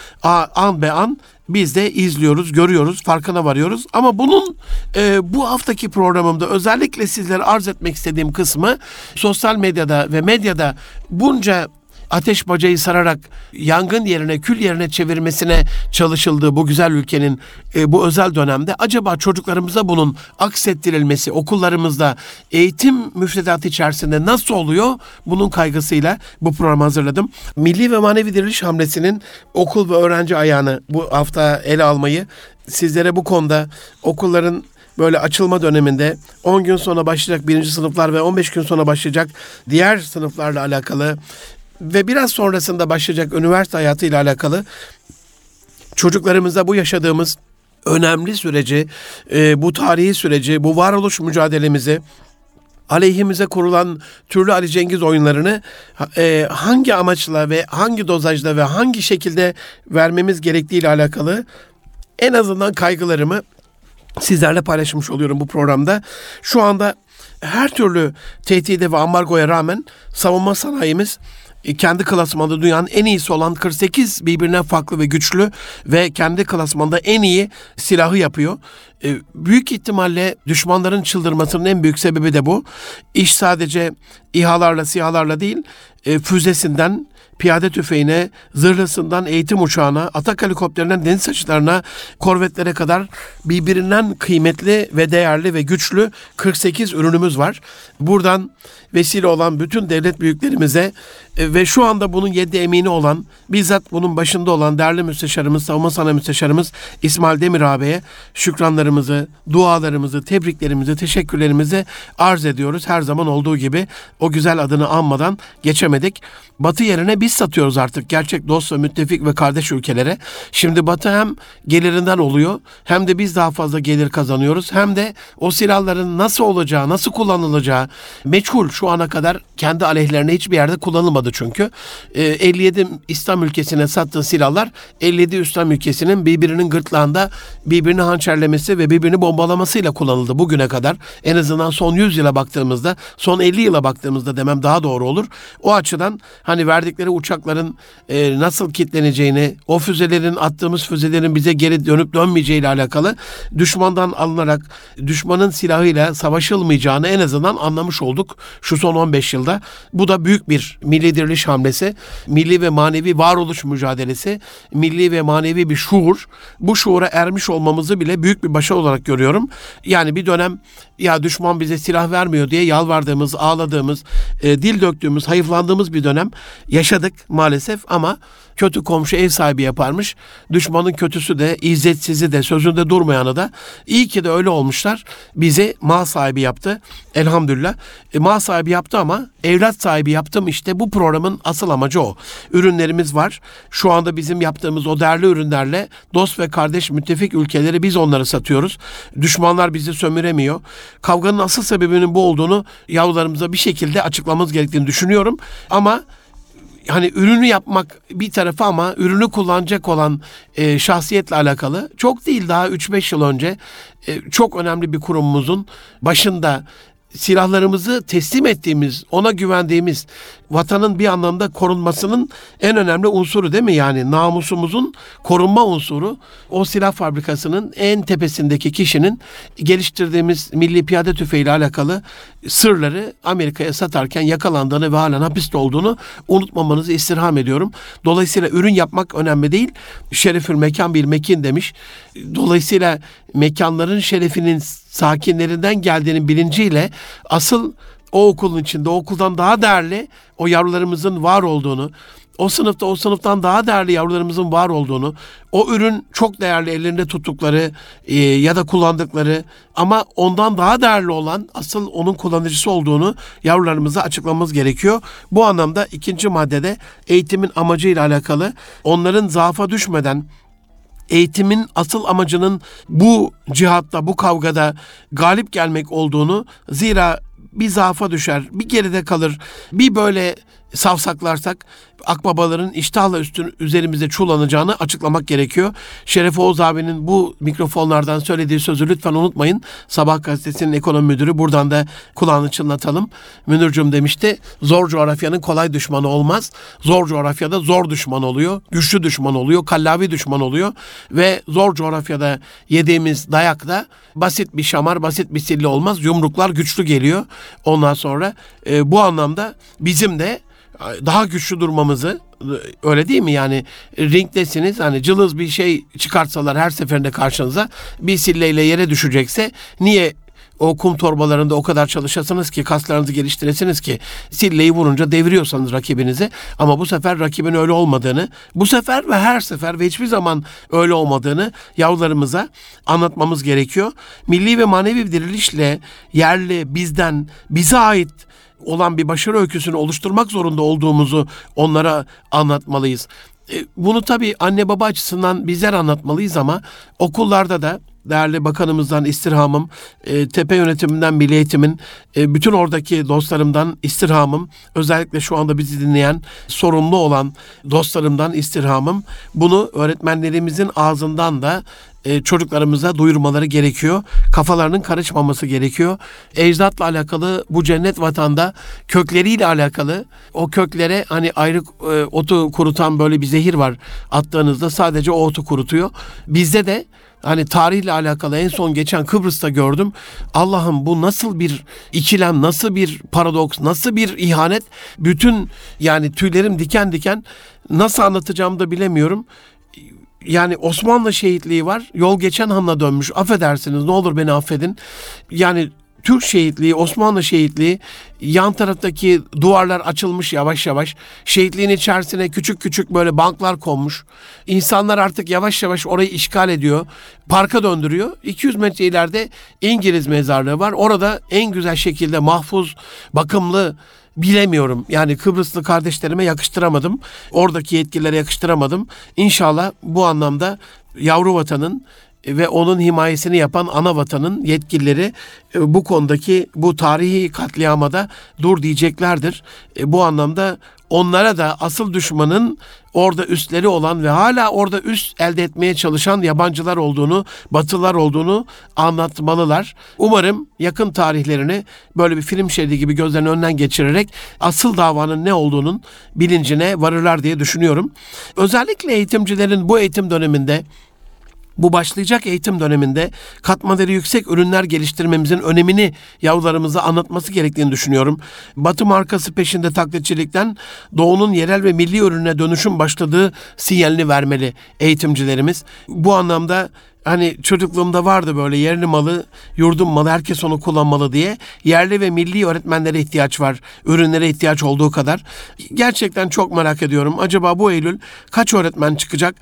an be an biz de izliyoruz, görüyoruz, farkına varıyoruz. Ama bunun e, bu haftaki programımda özellikle sizlere arz etmek istediğim kısmı sosyal medyada ve medyada bunca ateş bacayı sararak yangın yerine kül yerine çevirmesine çalışıldığı bu güzel ülkenin e, bu özel dönemde acaba çocuklarımıza bunun aksettirilmesi okullarımızda eğitim müfredatı içerisinde nasıl oluyor? Bunun kaygısıyla bu programı hazırladım. Milli ve manevi diriliş hamlesinin okul ve öğrenci ayağını bu hafta ele almayı sizlere bu konuda okulların böyle açılma döneminde 10 gün sonra başlayacak birinci sınıflar ve 15 gün sonra başlayacak diğer sınıflarla alakalı ve biraz sonrasında başlayacak üniversite hayatıyla alakalı çocuklarımıza bu yaşadığımız önemli süreci, e, bu tarihi süreci, bu varoluş mücadelemizi aleyhimize kurulan türlü Ali Cengiz oyunlarını e, hangi amaçla ve hangi dozajda ve hangi şekilde vermemiz gerektiği ile alakalı en azından kaygılarımı sizlerle paylaşmış oluyorum bu programda. Şu anda her türlü tehdide ve ambargoya rağmen savunma sanayimiz kendi klasmanda dünyanın en iyisi olan 48 birbirinden farklı ve güçlü ve kendi klasmanda en iyi silahı yapıyor. E, büyük ihtimalle düşmanların çıldırmasının en büyük sebebi de bu. İş sadece İHA'larla, SİHA'larla değil, e, füzesinden piyade tüfeğine, zırhlısından eğitim uçağına, atak helikopterinden deniz taşıtlarına, korvetlere kadar birbirinden kıymetli ve değerli ve güçlü 48 ürünümüz var. Buradan vesile olan bütün devlet büyüklerimize e, ve şu anda bunun yedi emini olan, bizzat bunun başında olan değerli müsteşarımız, savunma sanayi müsteşarımız İsmail Demir ağabeye şükranlarımızı, dualarımızı, tebriklerimizi, teşekkürlerimizi arz ediyoruz. Her zaman olduğu gibi o güzel adını anmadan geçemedik. Batı yerine biz satıyoruz artık gerçek dost ve müttefik ve kardeş ülkelere. Şimdi Batı hem gelirinden oluyor hem de biz daha fazla gelir kazanıyoruz. Hem de o silahların nasıl olacağı, nasıl kullanılacağı meçhul şu ana kadar kendi aleyhlerine hiçbir yerde kullanılmadı çünkü. E, ee, 57 İslam ülkesine sattığı silahlar 57 İslam ülkesinin birbirinin gırtlağında birbirini hançerlemesi ve birbirini bombalamasıyla kullanıldı bugüne kadar. En azından son 100 yıla baktığımızda, son 50 yıla baktığımızda demem daha doğru olur. O açıdan hani verdikleri uçakların e, nasıl kitleneceğini, o füzelerin attığımız füzelerin bize geri dönüp dönmeyeceği ile alakalı düşmandan alınarak düşmanın silahıyla savaşılmayacağını en azından anlamış olduk şu son 15 yılda. Bu da büyük bir milli diriliş hamlesi, milli ve manevi varoluş mücadelesi, milli ve manevi bir şuur. Bu şuura ermiş olmamızı bile büyük bir başarı olarak görüyorum. Yani bir dönem ya düşman bize silah vermiyor diye yalvardığımız, ağladığımız, e, dil döktüğümüz, hayıflandığımız bir dönem yaşadık maalesef ama kötü komşu ev sahibi yaparmış. Düşmanın kötüsü de, izzetsizi de, sözünde durmayanı da. İyi ki de öyle olmuşlar. Bizi mal sahibi yaptı. Elhamdülillah. E, mal sahibi yaptı ama evlat sahibi yaptım. İşte bu programın asıl amacı o. Ürünlerimiz var. Şu anda bizim yaptığımız o değerli ürünlerle dost ve kardeş müttefik ülkeleri biz onları satıyoruz. Düşmanlar bizi sömüremiyor. Kavganın asıl sebebinin bu olduğunu yavrularımıza bir şekilde açıklamamız gerektiğini düşünüyorum. Ama hani ürünü yapmak bir tarafı ama ürünü kullanacak olan e, şahsiyetle alakalı çok değil daha 3-5 yıl önce e, çok önemli bir kurumumuzun başında silahlarımızı teslim ettiğimiz, ona güvendiğimiz vatanın bir anlamda korunmasının en önemli unsuru değil mi? Yani namusumuzun korunma unsuru o silah fabrikasının en tepesindeki kişinin geliştirdiğimiz milli piyade tüfeğiyle alakalı sırları Amerika'ya satarken yakalandığını ve halen hapiste olduğunu unutmamanızı istirham ediyorum. Dolayısıyla ürün yapmak önemli değil. Şerefül mekan bir mekin demiş. Dolayısıyla mekanların şerefinin sakinlerinden geldiğinin bilinciyle asıl o okulun içinde o okuldan daha değerli o yavrularımızın var olduğunu, o sınıfta o sınıftan daha değerli yavrularımızın var olduğunu, o ürün çok değerli ellerinde tuttukları e, ya da kullandıkları ama ondan daha değerli olan asıl onun kullanıcısı olduğunu yavrularımıza açıklamamız gerekiyor. Bu anlamda ikinci maddede eğitimin amacıyla alakalı onların zaafa düşmeden eğitimin asıl amacının bu cihatta, bu kavgada galip gelmek olduğunu zira bir zaafa düşer, bir geride kalır, bir böyle savsaklarsak akbabaların iştahla üstün üzerimize çullanacağını açıklamak gerekiyor. Şeref Oğuz abinin bu mikrofonlardan söylediği sözü lütfen unutmayın. Sabah gazetesinin ekonomi müdürü buradan da kulağını çınlatalım. Münircüm demişti zor coğrafyanın kolay düşmanı olmaz. Zor coğrafyada zor düşman oluyor. Güçlü düşman oluyor. Kallavi düşman oluyor. Ve zor coğrafyada yediğimiz dayak da basit bir şamar, basit bir sille olmaz. Yumruklar güçlü geliyor. Ondan sonra e, bu anlamda bizim de daha güçlü durmamızı öyle değil mi yani ringdesiniz hani cılız bir şey çıkartsalar her seferinde karşınıza bir silleyle yere düşecekse niye o kum torbalarında o kadar çalışasınız ki kaslarınızı geliştiresiniz ki silleyi vurunca deviriyorsanız rakibinizi ama bu sefer rakibin öyle olmadığını bu sefer ve her sefer ve hiçbir zaman öyle olmadığını yavrularımıza anlatmamız gerekiyor. Milli ve manevi dirilişle yerli bizden bize ait olan bir başarı öyküsünü oluşturmak zorunda olduğumuzu onlara anlatmalıyız. E, bunu tabii anne baba açısından bizler anlatmalıyız ama okullarda da değerli bakanımızdan istirhamım, e, tepe yönetiminden milli eğitimin, e, bütün oradaki dostlarımdan istirhamım, özellikle şu anda bizi dinleyen, sorumlu olan dostlarımdan istirhamım, bunu öğretmenlerimizin ağzından da e, çocuklarımıza duyurmaları gerekiyor. Kafalarının karışmaması gerekiyor. Ecdatla alakalı bu cennet vatanda kökleriyle alakalı o köklere hani ayrı e, otu kurutan böyle bir zehir var attığınızda sadece o otu kurutuyor. Bizde de hani tarihle alakalı en son geçen Kıbrıs'ta gördüm. Allah'ım bu nasıl bir ikilem, nasıl bir paradoks, nasıl bir ihanet. Bütün yani tüylerim diken diken nasıl anlatacağımı da bilemiyorum yani Osmanlı şehitliği var. Yol geçen hanla dönmüş. Affedersiniz ne olur beni affedin. Yani Türk şehitliği, Osmanlı şehitliği yan taraftaki duvarlar açılmış yavaş yavaş. Şehitliğin içerisine küçük küçük böyle banklar konmuş. İnsanlar artık yavaş yavaş orayı işgal ediyor. Parka döndürüyor. 200 metre ileride İngiliz mezarlığı var. Orada en güzel şekilde mahfuz, bakımlı, bilemiyorum. Yani Kıbrıslı kardeşlerime yakıştıramadım. Oradaki yetkililere yakıştıramadım. İnşallah bu anlamda yavru vatanın ve onun himayesini yapan ana vatanın yetkilileri e, bu konudaki bu tarihi katliamada dur diyeceklerdir. E, bu anlamda onlara da asıl düşmanın orada üstleri olan ve hala orada üst elde etmeye çalışan yabancılar olduğunu, batılar olduğunu anlatmalılar. Umarım yakın tarihlerini böyle bir film şeridi gibi gözlerinin önünden geçirerek asıl davanın ne olduğunun bilincine varırlar diye düşünüyorum. Özellikle eğitimcilerin bu eğitim döneminde bu başlayacak eğitim döneminde katma yüksek ürünler geliştirmemizin önemini yavrularımıza anlatması gerektiğini düşünüyorum. Batı markası peşinde taklitçilikten doğunun yerel ve milli ürüne dönüşüm başladığı sinyalini vermeli eğitimcilerimiz. Bu anlamda hani çocukluğumda vardı böyle yerli malı, yurdum malı herkes onu kullanmalı diye. Yerli ve milli öğretmenlere ihtiyaç var. Ürünlere ihtiyaç olduğu kadar. Gerçekten çok merak ediyorum. Acaba bu Eylül kaç öğretmen çıkacak?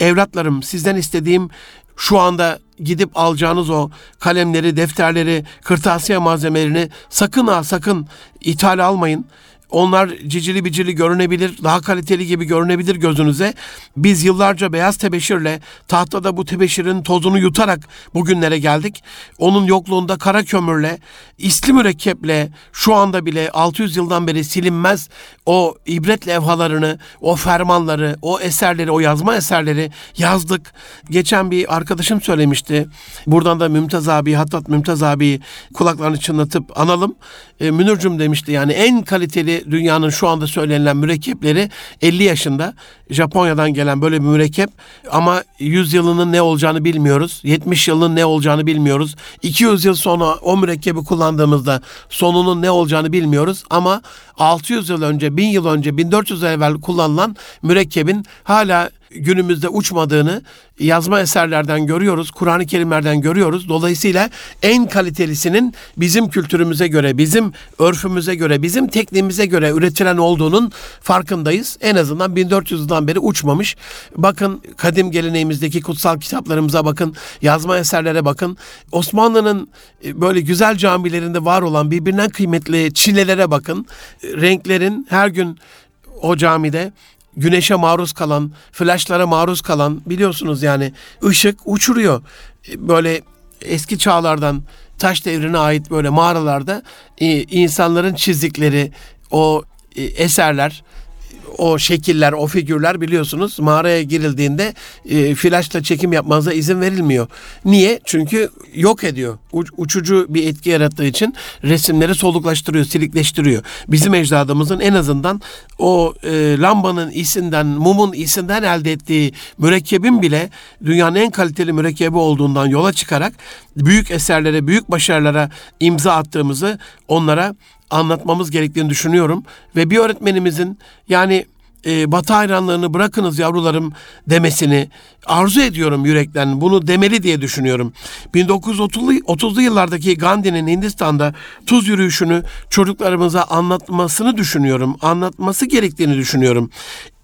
Evlatlarım sizden istediğim şu anda gidip alacağınız o kalemleri, defterleri, kırtasiye malzemelerini sakın ha sakın ithal almayın. Onlar cicili bicili görünebilir, daha kaliteli gibi görünebilir gözünüze. Biz yıllarca beyaz tebeşirle tahtada bu tebeşirin tozunu yutarak bugünlere geldik. Onun yokluğunda kara kömürle, isli mürekkeple şu anda bile 600 yıldan beri silinmez o ibret levhalarını, o fermanları, o eserleri, o yazma eserleri yazdık. Geçen bir arkadaşım söylemişti. Buradan da Mümtaz abi, hatta Mümtaz abi kulaklarını çınlatıp analım. E, Münircüm demişti yani en kaliteli dünyanın şu anda söylenilen mürekkepleri 50 yaşında Japonya'dan gelen böyle bir mürekkep ama 100 yılının ne olacağını bilmiyoruz. 70 yılının ne olacağını bilmiyoruz. 200 yıl sonra o mürekkebi kullandığımızda sonunun ne olacağını bilmiyoruz ama 600 yıl önce, 1000 yıl önce, 1400 yıl evvel kullanılan mürekkebin hala günümüzde uçmadığını yazma eserlerden görüyoruz, Kur'an-ı Kerimlerden görüyoruz. Dolayısıyla en kalitelisinin bizim kültürümüze göre, bizim örfümüze göre, bizim tekniğimize göre üretilen olduğunun farkındayız. En azından 1400 yıldan beri uçmamış. Bakın kadim geleneğimizdeki kutsal kitaplarımıza bakın, yazma eserlere bakın. Osmanlı'nın e, böyle güzel camilerinde var olan birbirinden kıymetli çilelere bakın. Renklerin her gün o camide güneşe maruz kalan, flashlara maruz kalan biliyorsunuz yani ışık uçuruyor. E, böyle eski çağlardan taş devrine ait böyle mağaralarda e, insanların çizdikleri o e, eserler o şekiller, o figürler biliyorsunuz mağaraya girildiğinde e, flaşla çekim yapmanıza izin verilmiyor. Niye? Çünkü yok ediyor. Uç, uçucu bir etki yarattığı için resimleri soluklaştırıyor, silikleştiriyor. Bizim ecdadımızın en azından o e, lambanın isinden, mumun isinden elde ettiği mürekkebin bile dünyanın en kaliteli mürekkebi olduğundan yola çıkarak büyük eserlere, büyük başarılara imza attığımızı onlara anlatmamız gerektiğini düşünüyorum. Ve bir öğretmenimizin yani e, Batı hayranlığını bırakınız yavrularım demesini arzu ediyorum yürekten. Bunu demeli diye düşünüyorum. 1930'lu 30'lu yıllardaki Gandhi'nin Hindistan'da tuz yürüyüşünü çocuklarımıza anlatmasını düşünüyorum. Anlatması gerektiğini düşünüyorum.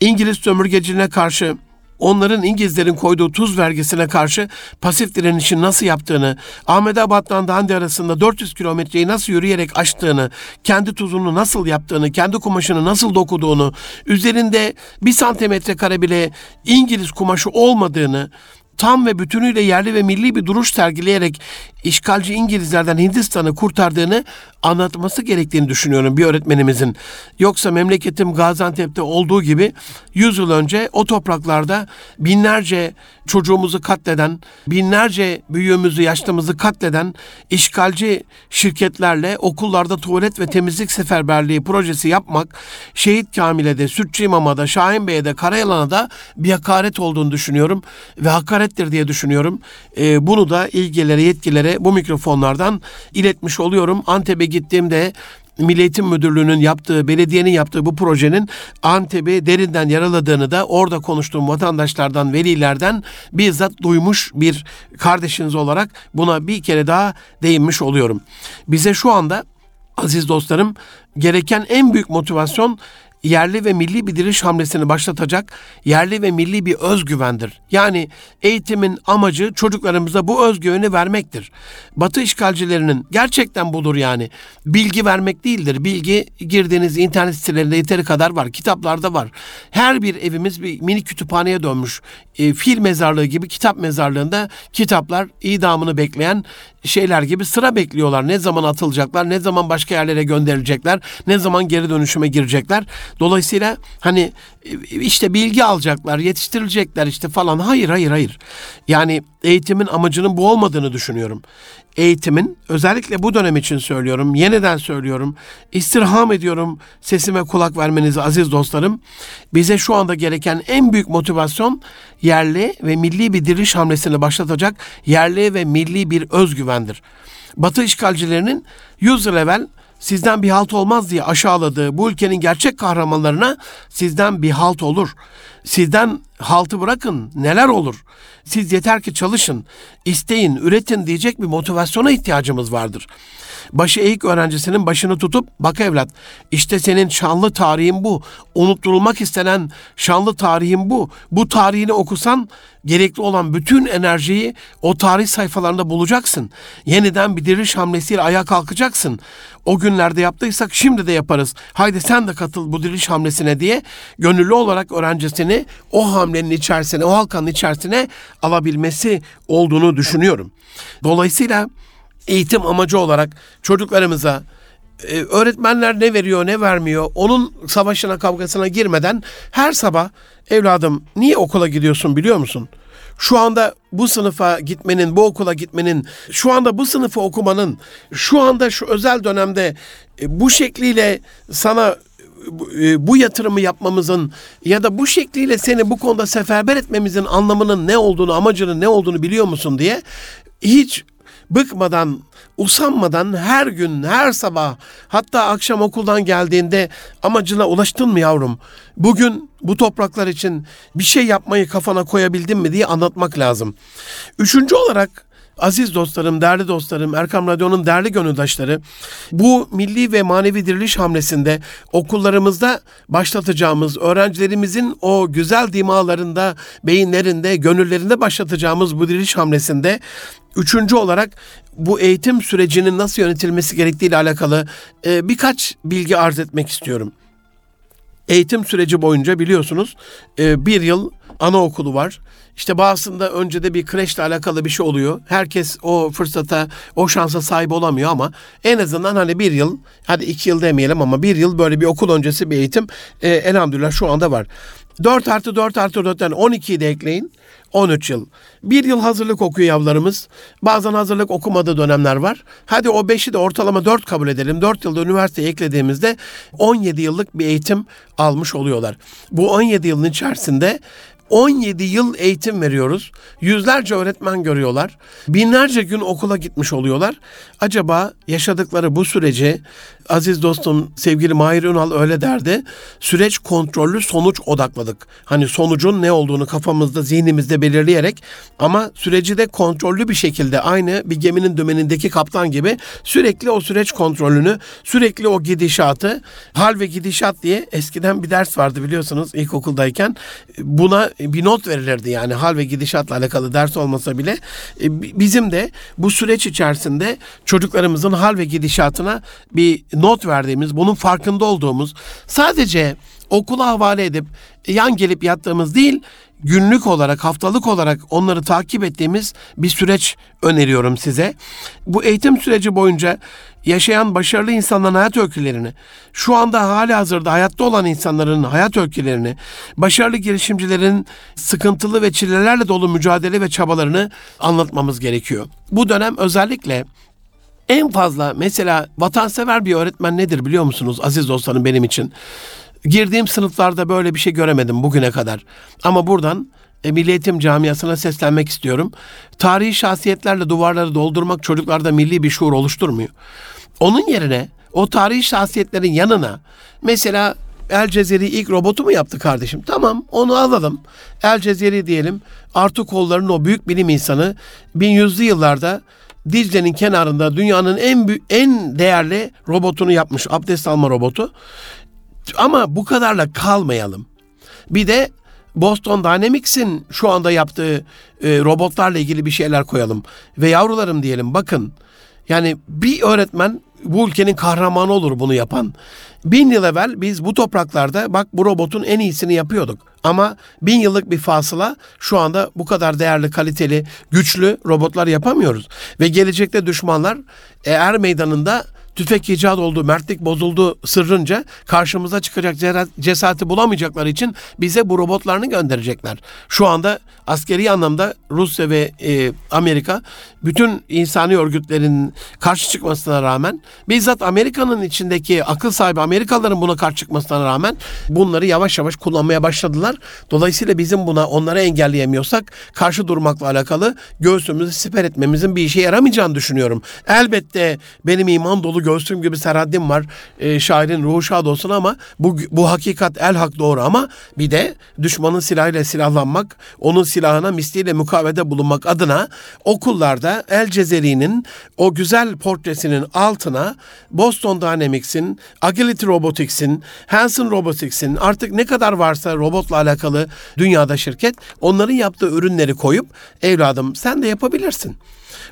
İngiliz sömürgeciliğine karşı onların İngilizlerin koyduğu tuz vergisine karşı pasif direnişin nasıl yaptığını, Ahmedabad'dan Dandi arasında 400 kilometreyi nasıl yürüyerek aştığını, kendi tuzunu nasıl yaptığını, kendi kumaşını nasıl dokuduğunu, üzerinde bir santimetre kare bile İngiliz kumaşı olmadığını, tam ve bütünüyle yerli ve milli bir duruş sergileyerek işgalci İngilizlerden Hindistan'ı kurtardığını anlatması gerektiğini düşünüyorum bir öğretmenimizin. Yoksa memleketim Gaziantep'te olduğu gibi 100 yıl önce o topraklarda binlerce çocuğumuzu katleden, binlerce büyüğümüzü, yaşlımızı katleden işgalci şirketlerle okullarda tuvalet ve temizlik seferberliği projesi yapmak, Şehit Kamile'de, Sütçü İmam'a Şahin Bey'e de, Karayalan'a da bir hakaret olduğunu düşünüyorum ve hakarettir diye düşünüyorum. Ee, bunu da ilgilere, yetkilere bu mikrofonlardan iletmiş oluyorum. Antep'e gittiğimde Milli Müdürlüğü'nün yaptığı, belediyenin yaptığı bu projenin Antep'i derinden yaraladığını da orada konuştuğum vatandaşlardan, velilerden bizzat duymuş bir kardeşiniz olarak buna bir kere daha değinmiş oluyorum. Bize şu anda aziz dostlarım gereken en büyük motivasyon yerli ve milli bir diriliş hamlesini başlatacak yerli ve milli bir özgüvendir. Yani eğitimin amacı çocuklarımıza bu özgüveni vermektir. Batı işgalcilerinin gerçekten budur yani. Bilgi vermek değildir. Bilgi girdiğiniz internet sitelerinde yeteri kadar var. Kitaplarda var. Her bir evimiz bir mini kütüphaneye dönmüş. E, fil mezarlığı gibi kitap mezarlığında kitaplar idamını bekleyen şeyler gibi sıra bekliyorlar. Ne zaman atılacaklar, ne zaman başka yerlere gönderilecekler, ne zaman geri dönüşüme girecekler. Dolayısıyla hani işte bilgi alacaklar, yetiştirilecekler işte falan. Hayır, hayır, hayır. Yani eğitimin amacının bu olmadığını düşünüyorum. Eğitimin özellikle bu dönem için söylüyorum, yeniden söylüyorum. istirham ediyorum sesime kulak vermenizi aziz dostlarım. Bize şu anda gereken en büyük motivasyon yerli ve milli bir diriliş hamlesini başlatacak yerli ve milli bir özgüvendir. Batı işgalcilerinin 100 yıl evvel sizden bir halt olmaz diye aşağıladığı bu ülkenin gerçek kahramanlarına sizden bir halt olur. Sizden haltı bırakın neler olur. Siz yeter ki çalışın, isteyin, üretin diyecek bir motivasyona ihtiyacımız vardır. Başı eğik öğrencisinin başını tutup bak evlat işte senin şanlı tarihin bu. Unutturulmak istenen şanlı tarihin bu. Bu tarihini okusan gerekli olan bütün enerjiyi o tarih sayfalarında bulacaksın. Yeniden bir diriliş hamlesiyle ayağa kalkacaksın. O günlerde yaptıysak şimdi de yaparız. Haydi sen de katıl bu diriliş hamlesine diye gönüllü olarak öğrencisini o hamlenin içerisine, o halkanın içerisine alabilmesi olduğunu düşünüyorum. Dolayısıyla eğitim amacı olarak çocuklarımıza e, öğretmenler ne veriyor ne vermiyor onun savaşına kavgasına girmeden her sabah evladım niye okula gidiyorsun biliyor musun? Şu anda bu sınıfa gitmenin, bu okula gitmenin, şu anda bu sınıfı okumanın, şu anda şu özel dönemde e, bu şekliyle sana bu yatırımı yapmamızın ya da bu şekliyle seni bu konuda seferber etmemizin anlamının ne olduğunu, amacının ne olduğunu biliyor musun diye hiç bıkmadan, usanmadan her gün, her sabah hatta akşam okuldan geldiğinde amacına ulaştın mı yavrum? Bugün bu topraklar için bir şey yapmayı kafana koyabildin mi diye anlatmak lazım. Üçüncü olarak Aziz dostlarım, değerli dostlarım, Erkam Radyo'nun değerli gönüldaşları, bu milli ve manevi diriliş hamlesinde okullarımızda başlatacağımız, öğrencilerimizin o güzel dimalarında, beyinlerinde, gönüllerinde başlatacağımız bu diriliş hamlesinde Üçüncü olarak bu eğitim sürecinin nasıl yönetilmesi gerektiği ile alakalı e, birkaç bilgi arz etmek istiyorum. Eğitim süreci boyunca biliyorsunuz e, bir yıl anaokulu var. İşte bazısında önce de bir kreşle alakalı bir şey oluyor. Herkes o fırsata, o şansa sahip olamıyor ama en azından hani bir yıl, hadi iki yıl demeyelim ama bir yıl böyle bir okul öncesi bir eğitim e, elhamdülillah şu anda var. 4 artı 4 artı 4'ten 12'yi de ekleyin. 13 yıl. Bir yıl hazırlık okuyor yavrularımız. Bazen hazırlık okumadığı dönemler var. Hadi o 5'i de ortalama 4 kabul edelim. 4 yılda üniversiteye eklediğimizde 17 yıllık bir eğitim almış oluyorlar. Bu 17 yılın içerisinde 17 yıl eğitim veriyoruz. Yüzlerce öğretmen görüyorlar. Binlerce gün okula gitmiş oluyorlar. Acaba yaşadıkları bu süreci aziz dostum sevgili Mahir Ünal öyle derdi. Süreç kontrollü sonuç odakladık. Hani sonucun ne olduğunu kafamızda, zihnimizde belirleyerek ama süreci de kontrollü bir şekilde aynı bir geminin dümenindeki kaptan gibi sürekli o süreç kontrolünü, sürekli o gidişatı, hal ve gidişat diye eskiden bir ders vardı biliyorsunuz ilkokuldayken. Buna bir not verilirdi yani hal ve gidişatla alakalı ders olmasa bile e, bizim de bu süreç içerisinde çocuklarımızın hal ve gidişatına bir not verdiğimiz, bunun farkında olduğumuz, sadece okula havale edip yan gelip yattığımız değil, günlük olarak, haftalık olarak onları takip ettiğimiz bir süreç öneriyorum size. Bu eğitim süreci boyunca yaşayan başarılı insanların hayat öykülerini, şu anda hali hazırda hayatta olan insanların hayat öykülerini, başarılı girişimcilerin sıkıntılı ve çilelerle dolu mücadele ve çabalarını anlatmamız gerekiyor. Bu dönem özellikle en fazla mesela vatansever bir öğretmen nedir biliyor musunuz aziz dostlarım benim için? Girdiğim sınıflarda böyle bir şey göremedim bugüne kadar. Ama buradan e, Milli Eğitim Camiası'na seslenmek istiyorum. Tarihi şahsiyetlerle duvarları doldurmak çocuklarda milli bir şuur oluşturmuyor. Onun yerine o tarihi şahsiyetlerin yanına mesela El Cezeri ilk robotu mu yaptı kardeşim? Tamam onu alalım. El Cezeri diyelim. Artu kollarının o büyük bilim insanı 1100'lü yıllarda Dicle'nin kenarında dünyanın en en değerli robotunu yapmış. Abdest alma robotu. Ama bu kadarla kalmayalım. Bir de Boston Dynamics'in şu anda yaptığı e, robotlarla ilgili bir şeyler koyalım. Ve yavrularım diyelim bakın. Yani bir öğretmen bu ülkenin kahramanı olur bunu yapan. Bin yıl evvel biz bu topraklarda bak bu robotun en iyisini yapıyorduk. Ama bin yıllık bir fasıla şu anda bu kadar değerli, kaliteli, güçlü robotlar yapamıyoruz. Ve gelecekte düşmanlar e, er meydanında tüfek icat oldu, mertlik bozuldu sırrınca karşımıza çıkacak cesareti bulamayacakları için bize bu robotlarını gönderecekler. Şu anda askeri anlamda Rusya ve e, Amerika bütün insani örgütlerin karşı çıkmasına rağmen bizzat Amerika'nın içindeki akıl sahibi Amerikalıların buna karşı çıkmasına rağmen bunları yavaş yavaş kullanmaya başladılar. Dolayısıyla bizim buna onları engelleyemiyorsak karşı durmakla alakalı göğsümüzü siper etmemizin bir işe yaramayacağını düşünüyorum. Elbette benim iman dolu göğsüm gibi serhaddim var. E, şairin ruhu şad olsun ama bu, bu hakikat el hak doğru ama bir de düşmanın silahıyla silahlanmak, onun silahına misliyle mukavede bulunmak adına okullarda El Cezeri'nin o güzel portresinin altına Boston Dynamics'in, Agility Robotics'in, Hanson Robotics'in artık ne kadar varsa robotla alakalı dünyada şirket onların yaptığı ürünleri koyup evladım sen de yapabilirsin.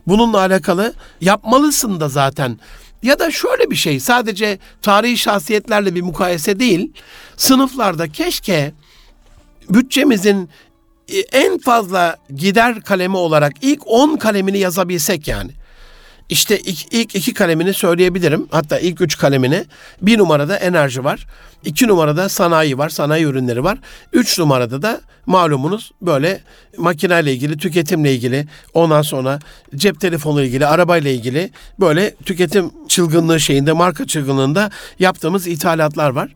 Bununla alakalı yapmalısın da zaten. Ya da şöyle bir şey sadece tarihi şahsiyetlerle bir mukayese değil. Sınıflarda keşke bütçemizin e, en fazla gider kalemi olarak ilk 10 kalemini yazabilsek yani. İşte ilk, ilk iki kalemini söyleyebilirim. Hatta ilk üç kalemini. Bir numarada enerji var. iki numarada sanayi var. Sanayi ürünleri var. Üç numarada da malumunuz böyle makineyle ilgili, tüketimle ilgili, ondan sonra cep telefonu ilgili, arabayla ilgili böyle tüketim çılgınlığı şeyinde, marka çılgınlığında yaptığımız ithalatlar var.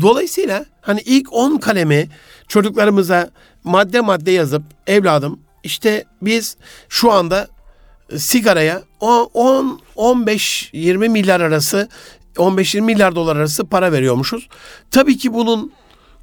Dolayısıyla hani ilk 10 kalemi çocuklarımıza madde madde yazıp evladım işte biz şu anda sigaraya 10 15 20 milyar arası 15-20 milyar dolar arası para veriyormuşuz. Tabii ki bunun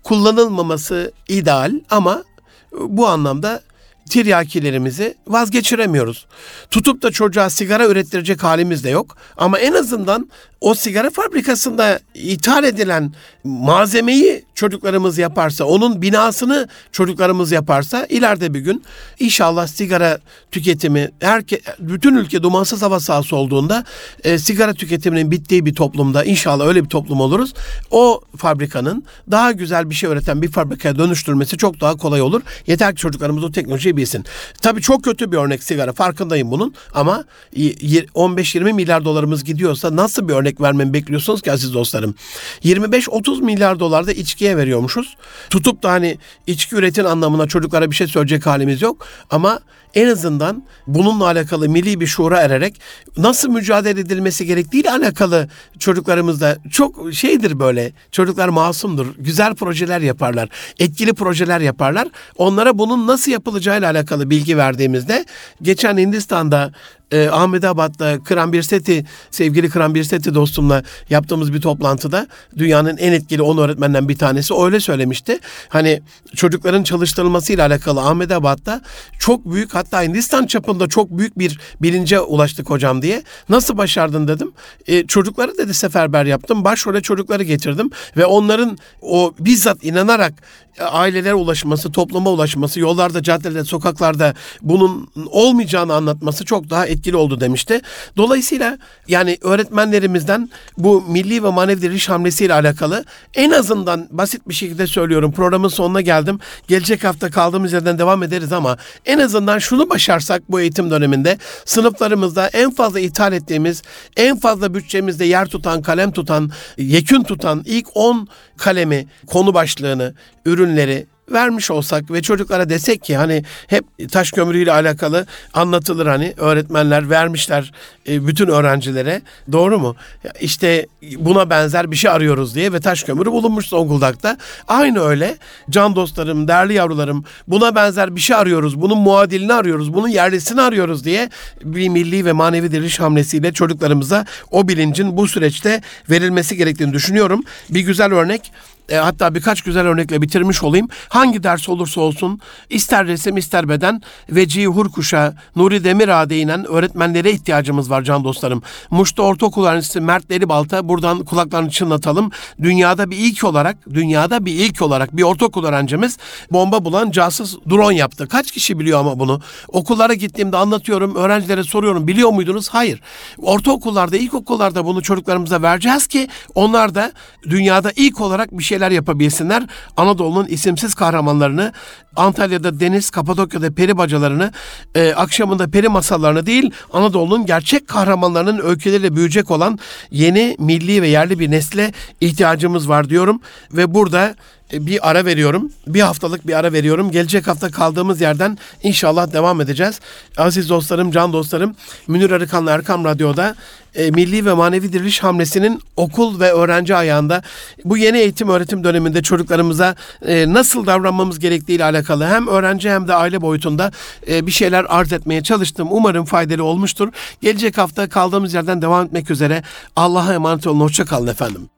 kullanılmaması ideal ama bu anlamda tiryakilerimizi vazgeçiremiyoruz. Tutup da çocuğa sigara ürettirecek halimiz de yok. Ama en azından o sigara fabrikasında ithal edilen malzemeyi çocuklarımız yaparsa, onun binasını çocuklarımız yaparsa ileride bir gün inşallah sigara tüketimi herke, bütün ülke dumansız hava sahası olduğunda e, sigara tüketiminin bittiği bir toplumda inşallah öyle bir toplum oluruz. O fabrikanın daha güzel bir şey üreten bir fabrikaya dönüştürmesi çok daha kolay olur. Yeter ki çocuklarımız o teknolojiyi bilsin. Tabii çok kötü bir örnek sigara farkındayım bunun ama 15-20 milyar dolarımız gidiyorsa nasıl bir örnek vermemi bekliyorsunuz ki aziz dostlarım. 25-30 milyar dolar da içkiye veriyormuşuz. Tutup da hani içki üretin anlamına çocuklara bir şey söyleyecek halimiz yok. Ama en azından bununla alakalı milli bir şuura ererek nasıl mücadele edilmesi gerektiğiyle alakalı çocuklarımızda çok şeydir böyle. Çocuklar masumdur. Güzel projeler yaparlar. Etkili projeler yaparlar. Onlara bunun nasıl yapılacağıyla alakalı bilgi verdiğimizde geçen Hindistan'da e, Ahmedabad'da Kram Birseti, sevgili Kram Birseti dostumla yaptığımız bir toplantıda dünyanın en etkili 10 öğretmenden bir tanesi öyle söylemişti. Hani çocukların çalıştırılmasıyla alakalı Ahmedabad'da çok büyük hatta Hindistan çapında çok büyük bir bilince ulaştık hocam diye. Nasıl başardın dedim. E, çocukları dedi seferber yaptım. Başrole çocukları getirdim ve onların o bizzat inanarak ailelere ulaşması, topluma ulaşması, yollarda, caddelerde, sokaklarda bunun olmayacağını anlatması çok daha etkili oldu demişti. Dolayısıyla yani öğretmenlerimizden bu milli ve manevi diriliş hamlesiyle alakalı en azından basit bir şekilde söylüyorum. Programın sonuna geldim. Gelecek hafta kaldığımız yerden devam ederiz ama en azından şunu başarsak bu eğitim döneminde sınıflarımızda en fazla ithal ettiğimiz, en fazla bütçemizde yer tutan, kalem tutan, yekün tutan ilk 10 kalemi, konu başlığını, ürünleri vermiş olsak ve çocuklara desek ki hani hep taş kömürüyle alakalı anlatılır hani öğretmenler vermişler e, bütün öğrencilere doğru mu? İşte buna benzer bir şey arıyoruz diye ve taş kömürü bulunmuş Zonguldak'ta. Aynı öyle can dostlarım, değerli yavrularım buna benzer bir şey arıyoruz. Bunun muadilini arıyoruz. Bunun yerlisini arıyoruz diye bir milli ve manevi diriliş hamlesiyle çocuklarımıza o bilincin bu süreçte verilmesi gerektiğini düşünüyorum. Bir güzel örnek e, hatta birkaç güzel örnekle bitirmiş olayım. Hangi ders olursa olsun ister resim ister beden Vecihi Hurkuş'a, Nuri Demirağ'a inen öğretmenlere ihtiyacımız var can dostlarım. Muş'ta ortaokul öğrencisi Mert Delibalt'a buradan kulaklarını çınlatalım. Dünyada bir ilk olarak, dünyada bir ilk olarak bir ortaokul öğrencimiz bomba bulan casus drone yaptı. Kaç kişi biliyor ama bunu? Okullara gittiğimde anlatıyorum, öğrencilere soruyorum biliyor muydunuz? Hayır. Ortaokullarda, ilkokullarda bunu çocuklarımıza vereceğiz ki onlar da dünyada ilk olarak bir şeyler yapabilsinler. Anadolu'nun isimsiz kahramanlarını, Antalya'da deniz, Kapadokya'da peri bacalarını, e, akşamında peri masallarını değil, Anadolu'nun gerçek kahramanlarının öyküleriyle büyüyecek olan yeni milli ve yerli bir nesle ihtiyacımız var diyorum. Ve burada bir ara veriyorum. Bir haftalık bir ara veriyorum. Gelecek hafta kaldığımız yerden inşallah devam edeceğiz. Aziz dostlarım, can dostlarım, Münir Arıkan'la Erkam Radyo'da e, milli ve manevi diriliş hamlesinin okul ve öğrenci ayağında bu yeni eğitim öğretim döneminde çocuklarımıza e, nasıl davranmamız gerektiği ile alakalı hem öğrenci hem de aile boyutunda e, bir şeyler arz etmeye çalıştım. Umarım faydalı olmuştur. Gelecek hafta kaldığımız yerden devam etmek üzere. Allah'a emanet olun. Hoşça kalın efendim.